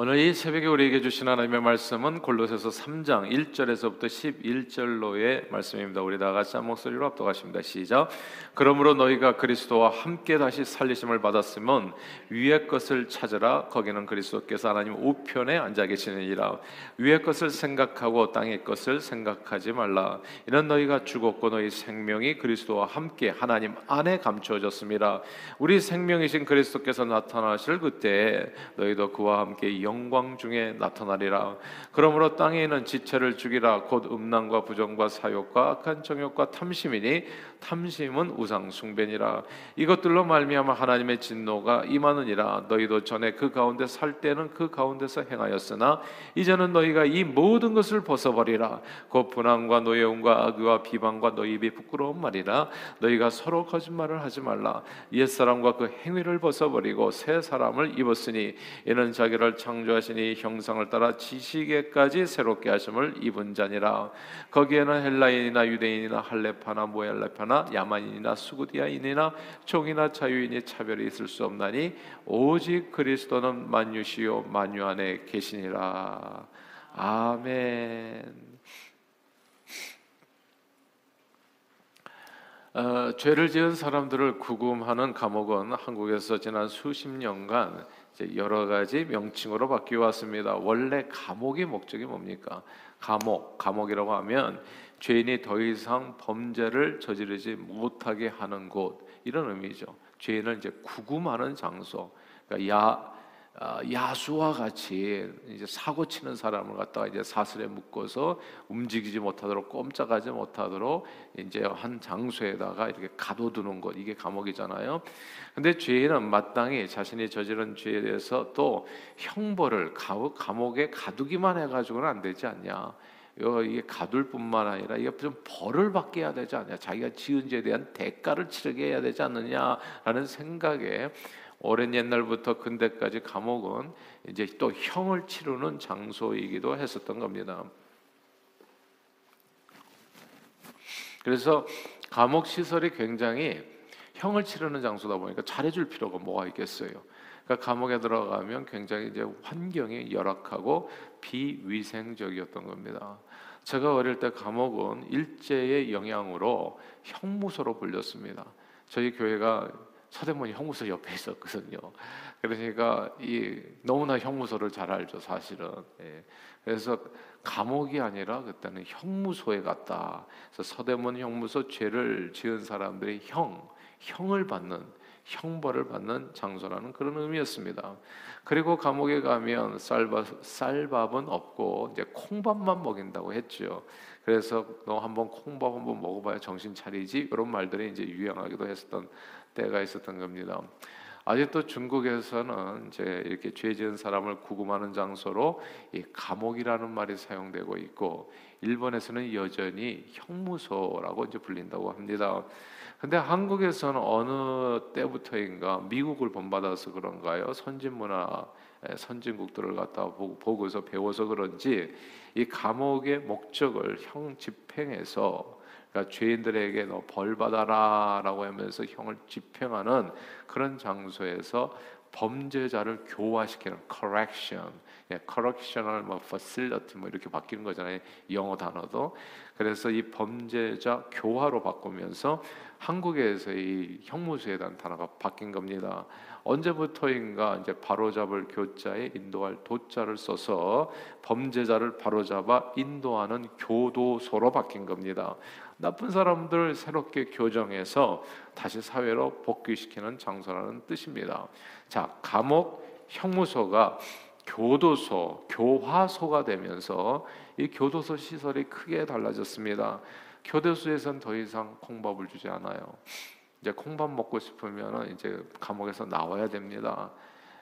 오늘 이 새벽에 우리에게 주신 하나님의 말씀은 골로새서 3장 1절에서부터 11절로의 말씀입니다. 우리 다 같이 한 목소리로 합독하십니다. 시작. 그러므로 너희가 그리스도와 함께 다시 살리심을 받았으면 위의 것을 찾으라. 거기는 그리스도께서 하나님 우편에 앉아 계시느니라. 위의 것을 생각하고 땅의 것을 생각하지 말라. 이는 너희가 죽었고 너희 생명이 그리스도와 함께 하나님 안에 감추어졌습니다. 우리 생명이신 그리스도께서 나타나실 그때 너희도 그와 함께 영광 중에 나타나리라. 그러므로 땅에 있는 지체를 죽이라. 곧 음란과 부정과 사욕과 악한 정욕과 탐심이니 탐심은 우상 숭배니라. 이것들로 말미암아 하나님의 진노가 임하느니라. 너희도 전에 그 가운데 살 때는 그 가운데서 행하였으나 이제는 너희가 이 모든 것을 벗어버리라. 곧 분함과 노여움과 악의와 비방과 너희 입이 부끄러운 말이라. 너희가 서로 거짓말을 하지 말라. 옛 사람과 그 행위를 벗어버리고 새 사람을 입었으니 이는 자기를 창 창조하시니 형상을 따라 지식에까지 새롭게 하심을 입은 자니라 거기에는 헬라인이나 유대인이나 할레파나 모엘레파나 야만인이나 수구디아인이나 종이나 자유인이 차별이 있을 수 없나니 오직 그리스도는 만유시요 만유 안에 계시니라 아멘. 어, 죄를 지은 사람들을 구금하는 감옥은 한국에서 지난 수십 년간 여러 가지 명칭으로 바뀌어 왔습니다. 원래 감옥의 목적이 뭡니까? 감옥, 감옥이라고 하면 죄인이 더 이상 범죄를 저지르지 못하게 하는 곳 이런 의미죠. 죄인을 이제 구금하는 장소. 그러니까 야 아, 야수와 같이 이제 사고 치는 사람을 갖다가 이제 사슬에 묶어서 움직이지 못하도록 꼼짝하지 못하도록 이제 한 장소에다가 이렇게 가둬두는 것 이게 감옥이잖아요. 근데 죄인은 마땅히 자신이 저지른 죄에 대해서 또 형벌을 감옥에 가두기만 해가지고는 안 되지 않냐. 이게 가둘 뿐만 아니라 이게 좀 벌을 받게 해야 되지 않냐. 자기가 지은 죄에 대한 대가를 치르게 해야 되지 않느냐라는 생각에 오랜 옛날부터 근대까지 감옥은 이제 또 형을 치르는 장소이기도 했었던 겁니다. 그래서 감옥 시설이 굉장히 형을 치르는 장소다 보니까 잘해줄 필요가 뭐가 있겠어요. 그러니까 감옥에 들어가면 굉장히 이제 환경이 열악하고 비위생적이었던 겁니다. 제가 어릴 때 감옥은 일제의 영향으로 형무소로 불렸습니다. 저희 교회가 서대문이 형무소 옆에 있었거든요. 그러니까 이 너무나 형무소를 잘 알죠, 사실은. 예. 그래서 감옥이 아니라 그때는 형무소에 갔다. 그래서 서대문 형무소 죄를 지은 사람들이 형, 형을 받는 형벌을 받는 장소라는 그런 의미였습니다. 그리고 감옥에 가면 쌀밥, 쌀밥은 없고 이제 콩밥만 먹인다고 했죠. 그래서 너 한번 콩밥 한번 먹어봐야 정신 차리지 그런 말들이 이제 유행하기도 했었던 때가 있었던 겁니다. 아직도 중국에서는 이제 이렇게 죄 지은 사람을 구금하는 장소로 이 감옥이라는 말이 사용되고 있고 일본에서는 여전히 형무소라고 이제 불린다고 합니다. 근데 한국에서는 어느 때부터인가 미국을 본받아서 그런가요? 선진 문화 선진국들을 갖다 보고서 배워서 그런지 이 감옥의 목적을 형 집행해서 그러니까 죄인들에게 너 벌 받아라라고 하면서 형을 집행하는 그런 장소에서 범죄자를 교화시키는 correction, 예, correctional 뭐 facility 뭐 이렇게 바뀌는 거잖아요. 영어 단어도. 그래서 이 범죄자 교화로 바꾸면서 한국에서 이 형무소에 대한 단어가 바뀐 겁니다. 언제부터인가 이제 바로잡을 교자에 인도할 도자를 써서 범죄자를 바로잡아 인도하는 교도소로 바뀐 겁니다. 나쁜 사람들 새롭게 교정해서 다시 사회로 복귀시키는 장소라는 뜻입니다. 자, 감옥, 형무소가 교도소, 교화소가 되면서 이 교도소 시설이 크게 달라졌습니다. 교도소에선 더 이상 콩밥을 주지 않아요. 이제 콩밥 먹고 싶으면 이제 감옥에서 나와야 됩니다.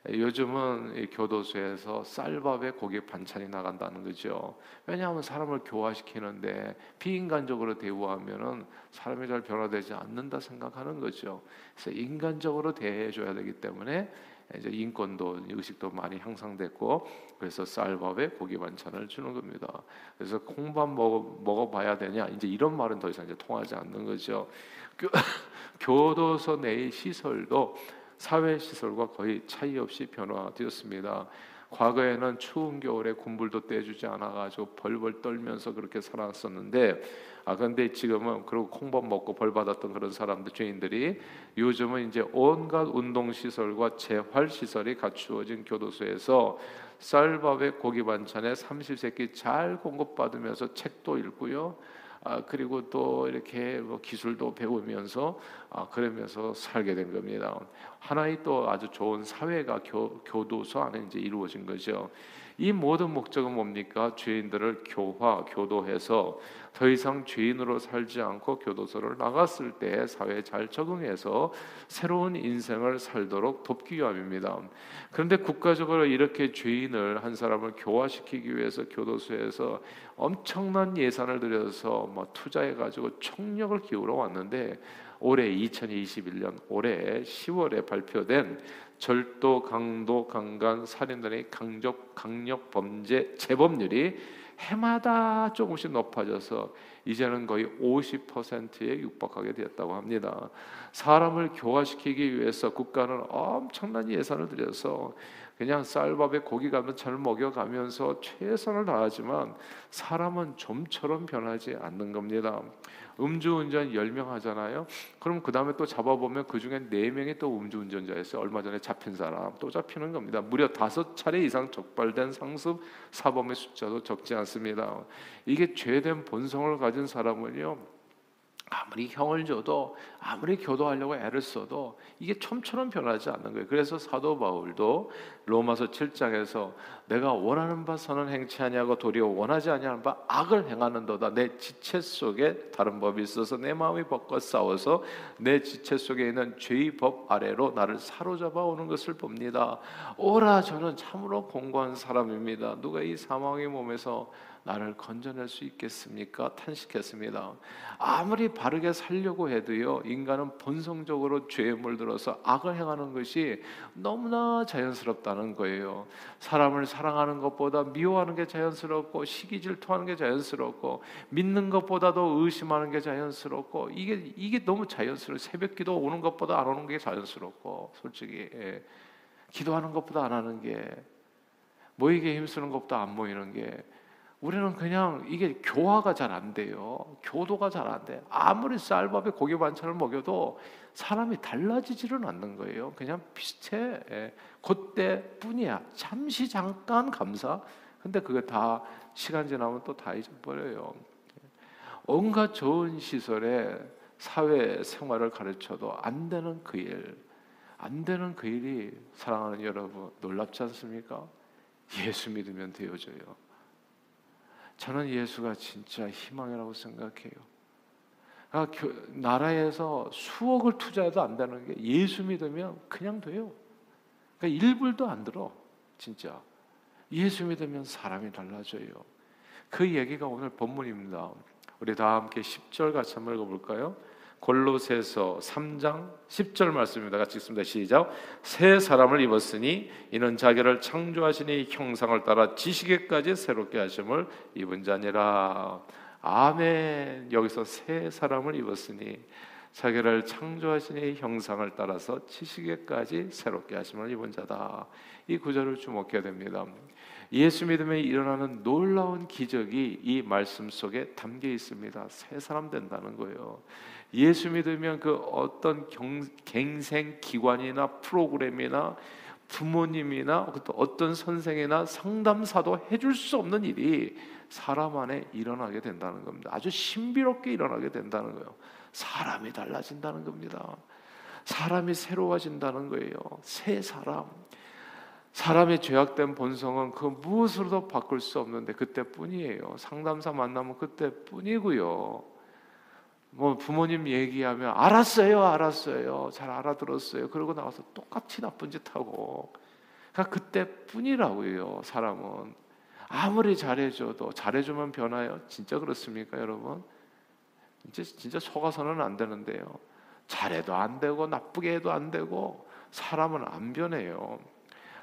요즘은 교도소에서 쌀밥에 고기 반찬이 나간다는 거죠. 왜냐하면 사람을 교화시키는데 비인간적으로 대우하면은 사람이 잘 변화되지 않는다 생각하는 거죠. 그래서 인간적으로 대해줘야 되기 때문에 이제 인권도 의식도 많이 향상됐고 그래서 쌀밥에 고기 반찬을 주는 겁니다. 그래서 콩밥 먹어 먹어봐야 되냐 이제 이런 말은 더 이상 이제 통하지 않는 거죠. 교, 교도소 내의 시설도 사회 시설과 거의 차이 없이 변화되었습니다. 과거에는 추운 겨울에 군불도 떼주지 않아가지고 벌벌 떨면서 그렇게 살았었는데 아 근데 지금은 그리고 콩밥 먹고 벌 받았던 그런 사람들 죄인들이 요즘은 이제 온갖 운동 시설과 재활 시설이 갖추어진 교도소에서 쌀밥에 고기 반찬에 삼시세끼 잘 공급받으면서 책도 읽고요. 아, 그리고 또 이렇게 뭐 기술도 배우면서 아, 그러면서 살게 된 겁니다. 하나의 또 아주 좋은 사회가 교, 교도소 안에 이제 이루어진 거죠. 이 모든 목적은 뭡니까? 죄인들을 교화, 교도해서 더 이상 죄인으로 살지 않고 교도소를 나갔을 때 사회에 잘 적응해서 새로운 인생을 살도록 돕기 위함입니다. 그런데 국가적으로 이렇게 죄인을 한 사람을 교화시키기 위해서 교도소에서 엄청난 예산을 들여서 뭐 투자해 가지고 총력을 기울여 왔는데 올해 2021년 올해 10월에 발표된 절도, 강도, 강간, 살인 등의 강적 강력 범죄 재범률이 해마다 조금씩 높아져서 이제는 거의 50%에 육박하게 되었다고 합니다. 사람을 교화시키기 위해서 국가는 엄청난 예산을 들여서 그냥 쌀밥에 고기 가면 잘 먹여가면서 최선을 다하지만 사람은 좀처럼 변하지 않는 겁니다. 음주운전 10명 하잖아요. 그럼 그 다음에 또 잡아보면 그 중에 4명이 또 음주운전자였어요. 얼마 전에 잡힌 사람 또 잡히는 겁니다. 무려 다섯 차례 이상 적발된 상습 사범의 숫자도 적지 않습니다. 이게 죄된 본성을 가진 사람은요. 아무리 형을 줘도 아무리 교도하려고 애를 써도 이게 처처럼 변하지 않는 거예요. 그래서 사도 바울도 로마서 7장에서 내가 원하는 바 선은 행치 아니하고 도리어 원하지 아니하는 바 악을 행하는도다. 내 지체 속에 다른 법이 있어서 내 마음이 법과 싸워서 내 지체 속에 있는 죄의 법 아래로 나를 사로잡아 오는 것을 봅니다. 오라 저는 참으로 공고한 사람입니다. 누가 이 사망의 몸에서 나를 건져낼 수 있겠습니까? 탄식했습니다. 아무리 바르게 살려고 해도요, 인간은 본성적으로 죄에 물들어서 악을 행하는 것이 너무나 자연스럽다는 거예요. 사람을 사랑하는 것보다 미워하는 게 자연스럽고, 시기 질투하는 게 자연스럽고, 믿는 것보다도 의심하는 게 자연스럽고, 이게, 이게 너무 자연스러워. 새벽 기도 오는 것보다 안 오는 게 자연스럽고, 솔직히. 예. 기도하는 것보다 안 하는 게, 모이게 힘쓰는 것보다 안 모이는 게, 우리는 그냥 이게 교화가 잘 안 돼요. 교도가 잘 안 돼. 아무리 쌀밥에 고기 반찬을 먹여도 사람이 달라지지는 않는 거예요. 그냥 비슷해. 예. 그때뿐이야. 잠시 잠깐 감사. 근데 그게 다 시간 지나면 또 다 잊어버려요. 온갖 좋은 시설에 사회 생활을 가르쳐도 안 되는 그 일, 안 되는 그 일이 사랑하는 여러분 놀랍지 않습니까? 예수 믿으면 되어져요. 저는 예수가 진짜 희망이라고 생각해요. 그러니까 나라에서 수억을 투자해도 안 되는 게 예수 믿으면 그냥 돼요. 그러니까 일불도 안 들어, 진짜. 예수 믿으면 사람이 달라져요. 그 얘기가 오늘 본문입니다. 우리 다 함께 10절 같이 한번 읽어볼까요? 골로새서 3장 10절 말씀입니다. 같이 읽습니다. 시작. 새 사람을 입었으니 이는 자기를 창조하시니 형상을 따라 지식에까지 새롭게 하심을 입은 자니라. 아멘. 여기서 새 사람을 입었으니 자기를 창조하시니 형상을 따라서 지식에까지 새롭게 하심을 입은 자다. 이 구절을 주목해야 됩니다. 예수 믿음에 일어나는 놀라운 기적이 이 말씀 속에 담겨 있습니다. 새 사람 된다는 거예요. 예수 믿으면 그 어떤 경, 갱생 기관이나 프로그램이나 부모님이나 어떤 선생이나 상담사도 해줄 수 없는 일이 사람 안에 일어나게 된다는 겁니다. 아주 신비롭게 일어나게 된다는 거예요. 사람이 달라진다는 겁니다. 사람이 새로워진다는 거예요. 새 사람. 사람의 죄악된 본성은 그 무엇으로도 바꿀 수 없는데 그때뿐이에요. 상담사 만나면 그때뿐이고요. 뭐 부모님 얘기하면 알았어요, 알았어요, 잘 알아들었어요. 그러고 나와서 똑같이 나쁜 짓 하고, 그러니까 그때뿐이라고요. 사람은 아무리 잘해줘도 잘해주면 변화요. 진짜 그렇습니까, 여러분? 진짜 진짜 속아서는 안 되는데요. 잘해도 안 되고 나쁘게 해도 안 되고 사람은 안 변해요.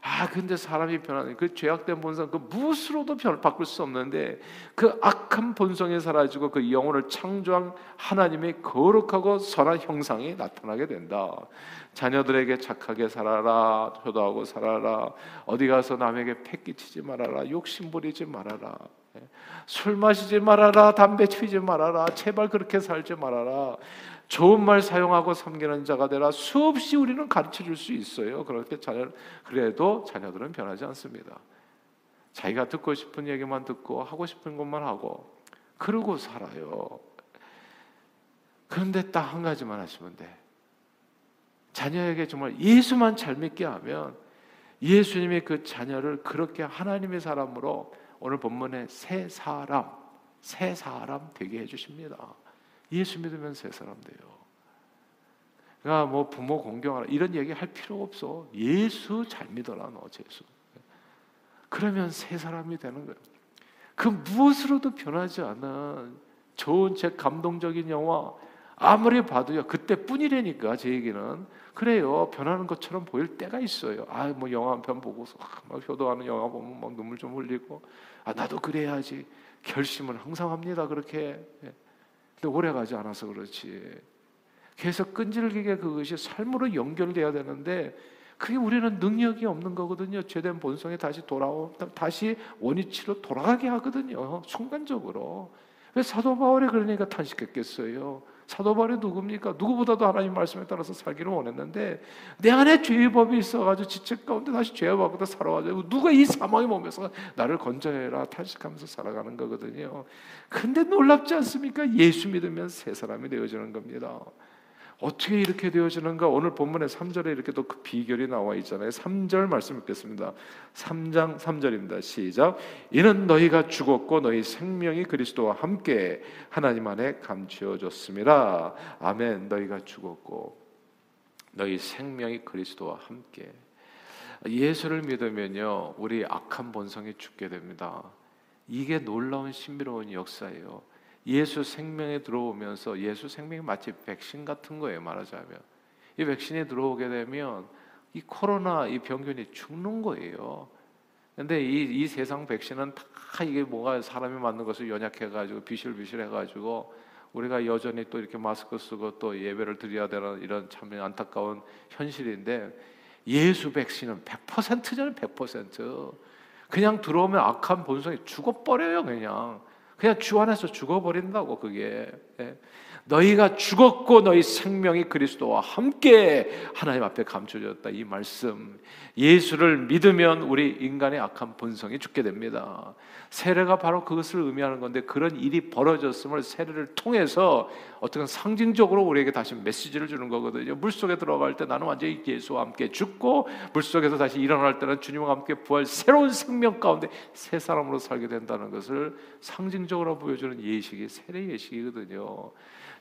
아, 근데 사람이 변하는 그 죄악된 본성 그 무엇으로도 변 바꿀 수 없는데 그 악한 본성이 사라지고 그 영혼을 창조한 하나님의 거룩하고 선한 형상이 나타나게 된다. 자녀들에게 착하게 살아라, 효도하고 살아라. 어디 가서 남에게 패기치지 말아라, 욕심 부리지 말아라. 예. 술 마시지 말아라, 담배 피지 말아라, 제발 그렇게 살지 말아라. 좋은 말 사용하고 섬기는 자가 되라 수없이 우리는 가르쳐 줄 수 있어요. 그렇게 자녀 그래도 자녀들은 변하지 않습니다. 자기가 듣고 싶은 얘기만 듣고 하고 싶은 것만 하고 그러고 살아요. 그런데 딱 한 가지만 하시면 돼. 자녀에게 정말 예수만 잘 믿게 하면 예수님이 그 자녀를 그렇게 하나님의 사람으로 오늘 본문에 새 사람, 새 사람 되게 해 주십니다. 예수 믿으면 새 사람 돼요. 그러니까 뭐 부모 공경하라 이런 얘기 할 필요 없어. 예수 잘 믿어라 너 예수. 그러면 새 사람이 되는 거예요. 그 무엇으로도 변하지 않은 좋은 책, 감동적인 영화 아무리 봐도요 그때뿐이라니까 제 얘기는 그래요 변하는 것처럼 보일 때가 있어요. 아 뭐 영화 한 편 보고서 막 효도하는 영화 보면 막 눈물 좀 흘리고 아 나도 그래야지 결심은 항상 합니다 그렇게. 예. 오래 가지 않아서 그렇지. 계속 끈질기게 그것이 삶으로 연결돼야 되는데 그게 우리는 능력이 없는 거거든요. 죄된 본성에 다시 돌아오 다시 원위치로 돌아가게 하거든요. 순간적으로. 왜 사도 바울이 그러니까 탄식했겠어요. 사도 바울이 누굽니까? 누구보다도 하나님 말씀에 따라서 살기를 원했는데 내 안에 죄의 법이 있어가지고 지체 가운데 다시 죄의 법보다 살아가지고 누가 이 사망의 몸에서 나를 건져내라 탄식하면서 살아가는 거거든요. 근데 놀랍지 않습니까? 예수 믿으면 새 사람이 되어지는 겁니다. 어떻게 이렇게 되어지는가? 오늘 본문의 3절에 이렇게 또 그 비결이 나와 있잖아요. 3절 말씀 읽겠습니다. 3장 3절입니다. 시작. 이는 너희가 죽었고 너희 생명이 그리스도와 함께 하나님 안에 감추어졌습니다. 아멘. 너희가 죽었고 너희 생명이 그리스도와 함께 예수를 믿으면요. 우리 악한 본성이 죽게 됩니다. 이게 놀라운 신비로운 역사예요. 예수 생명에 들어오면서 예수 생명이 마치 백신 같은 거예요 말하자면. 이 백신이 들어오게 되면 이 코로나 이 병균이 죽는 거예요. 근데 이, 이 세상 백신은 다 이게 뭐가 사람이 맞는 것을 연약해가지고 비실비실해가지고 우리가 여전히 또 이렇게 마스크 쓰고 또 예배를 드려야 되는 이런 참 안타까운 현실인데 예수 백신은 100%잖아요 100% 그냥 들어오면 악한 본성이 죽어버려요 그냥 그냥 주 안에서 죽어버린다고 그게. 예. 너희가 죽었고 너희 생명이 그리스도와 함께 하나님 앞에 감춰졌다 이 말씀 예수를 믿으면 우리 인간의 악한 본성이 죽게 됩니다. 세례가 바로 그것을 의미하는 건데 그런 일이 벌어졌음을 세례를 통해서 어떤 상징적으로 우리에게 다시 메시지를 주는 거거든요. 물 속에 들어갈 때 나는 완전히 예수와 함께 죽고 물 속에서 다시 일어날 때는 주님과 함께 부활 새로운 생명 가운데 새 사람으로 살게 된다는 것을 상징적으로 보여주는 예식이 세례 예식이거든요.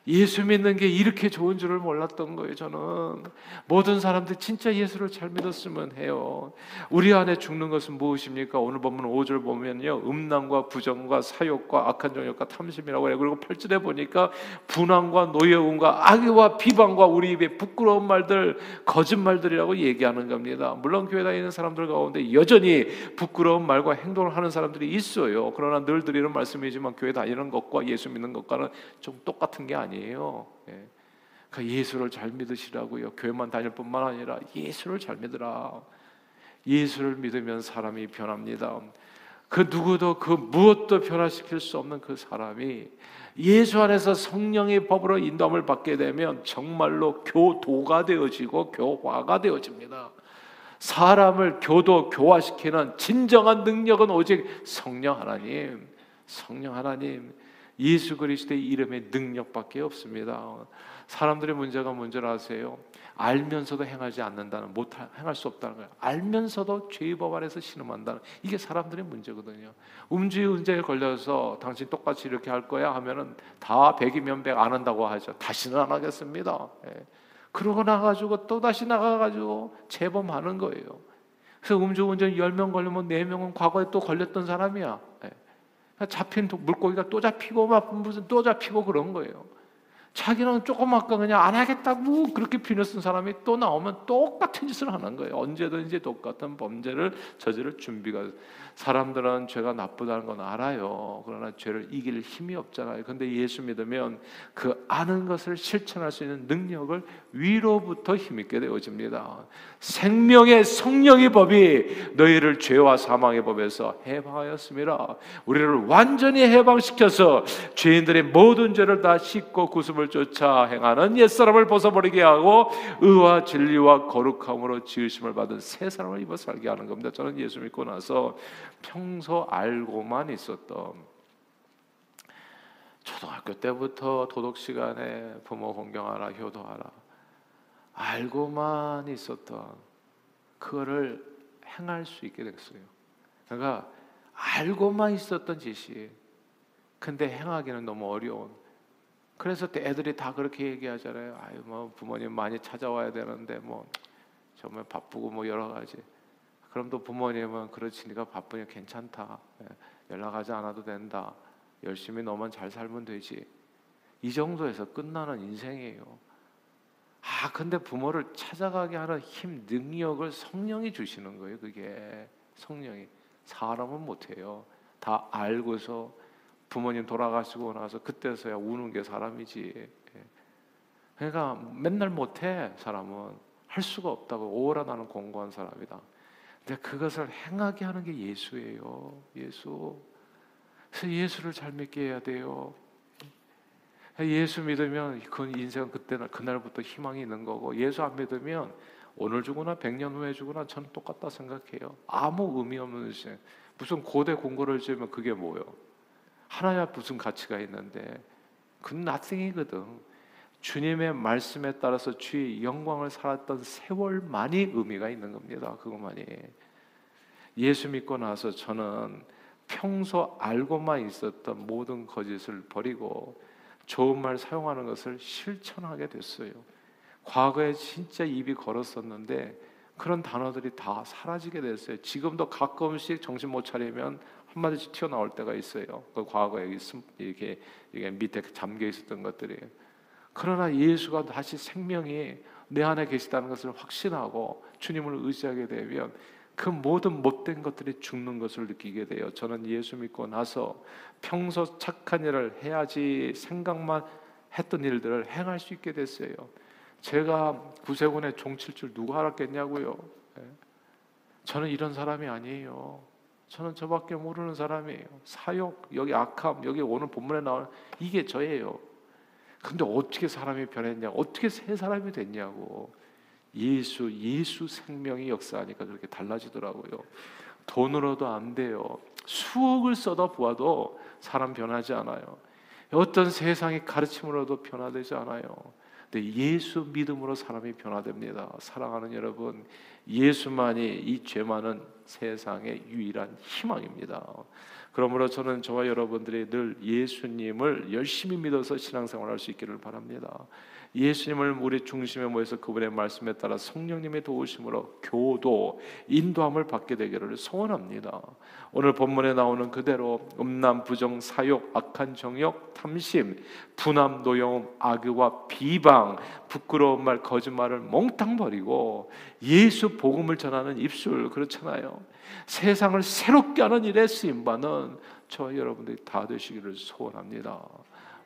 예수 믿는 게 이렇게 좋은 줄을 몰랐던 거예요, 저는. 모든 사람들 진짜 예수를 잘 믿었으면 해요. 우리 안에 죽는 것은 무엇입니까? 오늘 본문 5절 보면요. 음란과 부정과 사욕과 악한 정욕과 탐심이라고 해요. 그리고 8절에 보니까 분함과 노여움과 악의와 비방과 우리 입에 부끄러운 말들, 거짓말들이라고 얘기하는 겁니다. 물론 교회 다니는 사람들 가운데 여전히 부끄러운 말과 행동을 하는 사람들이 있어요. 그러나 늘 드리는 말씀이지만 교회 다니는 것과 예수 믿는 것과는 좀 똑같은 게 아니에요. 아니에요. 예. 그러니까 예수를 잘 믿으시라고요. 교회만 다닐 뿐만 아니라 예수를 잘 믿으라. 예수를 믿으면 사람이 변합니다. 그 누구도 그 무엇도 변화시킬 수 없는 그 사람이 예수 안에서 성령의 법으로 인도함을 받게 되면 정말로 교도가 되어지고 교화가 되어집니다. 사람을 교도 교화시키는 진정한 능력은 오직 성령 하나님, 성령 하나님. 예수 그리스도의 이름의 능력밖에 없습니다. 사람들의 문제가 뭔지를 아세요? 알면서도 행하지 않는다는 못 행할 수 없다는 거예요. 알면서도 죄의 법 아래서 신음한다는 이게 사람들의 문제거든요. 음주의 문제에 걸려서 당신 똑같이 이렇게 할 거야 하면은 다 백이면 백 안 한다고 하죠. 다시는 안 하겠습니다. 예. 그러고 나가지고 또 다시 나가가지고 재범하는 거예요. 그래서 음주운전 10명 걸리면 4명은 과거에 또 걸렸던 사람이야. 예. 잡힌 물고기가 또 잡히고 막 무슨 또 잡히고 그런 거예요. 자기는 조금 아까 그냥 안 하겠다고 그렇게 비늘 쓴 사람이 또 나오면 똑같은 짓을 하는 거예요. 언제든지 똑같은 범죄를 저지를 준비가 사람들은 죄가 나쁘다는 건 알아요. 그러나 죄를 이길 힘이 없잖아요. 근데 예수 믿으면 그 아는 것을 실천할 수 있는 능력을 위로부터 힘있게 되어집니다. 생명의 성령의 법이 너희를 죄와 사망의 법에서 해방하였습니다. 우리를 완전히 해방시켜서 죄인들의 모든 죄를 다 씻고 구습을 쫓아 행하는 옛사람을 벗어버리게 하고 의와 진리와 거룩함으로 지으심을 받은 새 사람을 입어 살게 하는 겁니다. 저는 예수 믿고 나서 평소 알고만 있었던 초등학교 때부터 도덕 시간에 부모 공경하라 효도하라 알고만 있었던 그거를 행할 수 있게 됐어요. 그러니까 알고만 있었던 짓이 근데 행하기는 너무 어려운. 그래서 때 애들이 다 그렇게 얘기하잖아요. 아유 뭐 부모님 많이 찾아와야 되는데 뭐 정말 바쁘고 뭐 여러 가지. 그럼 또 부모님은 그렇지 네가 바쁘니 괜찮다. 예, 연락하지 않아도 된다. 열심히 너만 잘 살면 되지. 이 정도에서 끝나는 인생이에요. 아, 근데 부모를 찾아가게 하는 힘, 능력을 성령이 주시는 거예요. 그게 성령이 사람은 못해요. 다 알고서 부모님 돌아가시고 나서 그때서야 우는 게 사람이지. 예. 그러니까 맨날 못해 사람은 할 수가 없다고 오라 나는 공고한 사람이다. 근데 그것을 행하게 하는 게 예수예요. 예수. 그래서 예수를 잘 믿게 해야 돼요. 예수 믿으면 그 인생 그때는 그날부터 희망이 있는 거고 예수 안 믿으면 오늘 죽으나 백년 후에 죽으나 저는 똑같다 생각해요. 아무 의미 없는 신 무슨 고대 공고를 지으면 그게 뭐요? 하나야 무슨 가치가 있는데 그건 nothing이거든. 주님의 말씀에 따라서 주의 영광을 살았던 세월만이 의미가 있는 겁니다. 그것만이. 예수 믿고 나서 저는 평소 알고만 있었던 모든 거짓을 버리고 좋은 말 사용하는 것을 실천하게 됐어요. 과거에 진짜 입이 걸었었는데 그런 단어들이 다 사라지게 됐어요. 지금도 가끔씩 정신 못 차리면 한 마디씩 튀어나올 때가 있어요. 그 과거에 이렇게 이게 밑에 잠겨 있었던 것들이 그러나 예수가 다시 생명이 내 안에 계시다는 것을 확신하고 주님을 의지하게 되면 그 모든 못된 것들이 죽는 것을 느끼게 돼요. 저는 예수 믿고 나서 평소 착한 일을 해야지 생각만 했던 일들을 행할 수 있게 됐어요. 제가 구세군에 종칠 줄 누가 알았겠냐고요. 예. 저는 이런 사람이 아니에요. 저는 저밖에 모르는 사람이에요. 사욕, 여기 악함, 여기 오늘 본문에 나오는 이게 저예요. 근데 어떻게 사람이 변했냐? 어떻게 새 사람이 됐냐고. 예수, 예수 생명이 역사하니까 그렇게 달라지더라고요. 돈으로도 안 돼요. 수억을 쏟아 부어도 사람 변하지 않아요. 어떤 세상의 가르침으로도 변화되지 않아요. 근데 예수 믿음으로 사람이 변화됩니다. 사랑하는 여러분, 예수만이 이죄 많은 세상의 유일한 희망입니다. 그러므로 저는 저와 여러분들이 늘 예수님을 열심히 믿어서 신앙생활할 수 있기를 바랍니다. 예수님을 우리 중심에 모여서 그분의 말씀에 따라 성령님의 도우심으로 교도 인도함을 받게 되기를 소원합니다. 오늘 본문에 나오는 그대로 음란 부정 사욕 악한 정욕 탐심 분함 노여움 악의와 비방 부끄러운 말 거짓말을 몽땅 버리고 예수 복음을 전하는 입술 그렇잖아요. 세상을 새롭게 하는 일에 쓰임 받는 저 여러분들이 다 되시기를 소원합니다.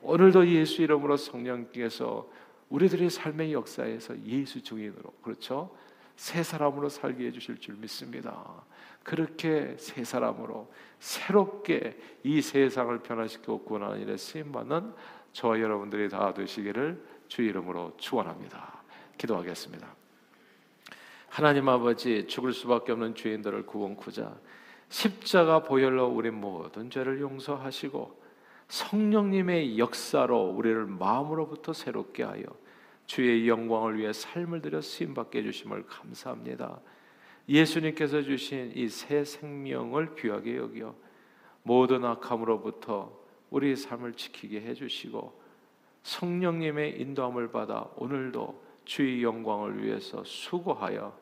오늘도 예수 이름으로 성령께서 우리들의 삶의 역사에서 예수 증인으로 그렇죠? 새 사람으로 살게 해주실 줄 믿습니다. 그렇게 새 사람으로 새롭게 이 세상을 변화시키고 구원하는 일에 쓰임받는 저와 여러분들이 다 되시기를 주 이름으로 축원합니다. 기도하겠습니다. 하나님 아버지 죽을 수밖에 없는 죄인들을 구원쿠자 십자가 보혈로 우리 모든 죄를 용서하시고 성령님의 역사로 우리를 마음으로부터 새롭게 하여 주의 영광을 위해 삶을 들여 쓰임 받게 해 주심을 감사합니다. 예수님께서 주신 이 새 생명을 귀하게 여겨 모든 악함으로부터 우리 삶을 지키게 해 주시고 성령님의 인도함을 받아 오늘도 주의 영광을 위해서 수고하여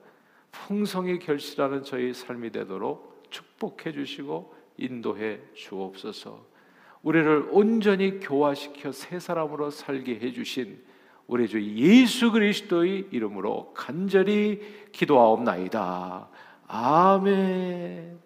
풍성히 결실하는 저희 삶이 되도록 축복해 주시고 인도해 주옵소서. 우리를 온전히 교화시켜 새 사람으로 살게 해주신 우리 주 예수 그리스도의 이름으로 간절히 기도하옵나이다. 아멘.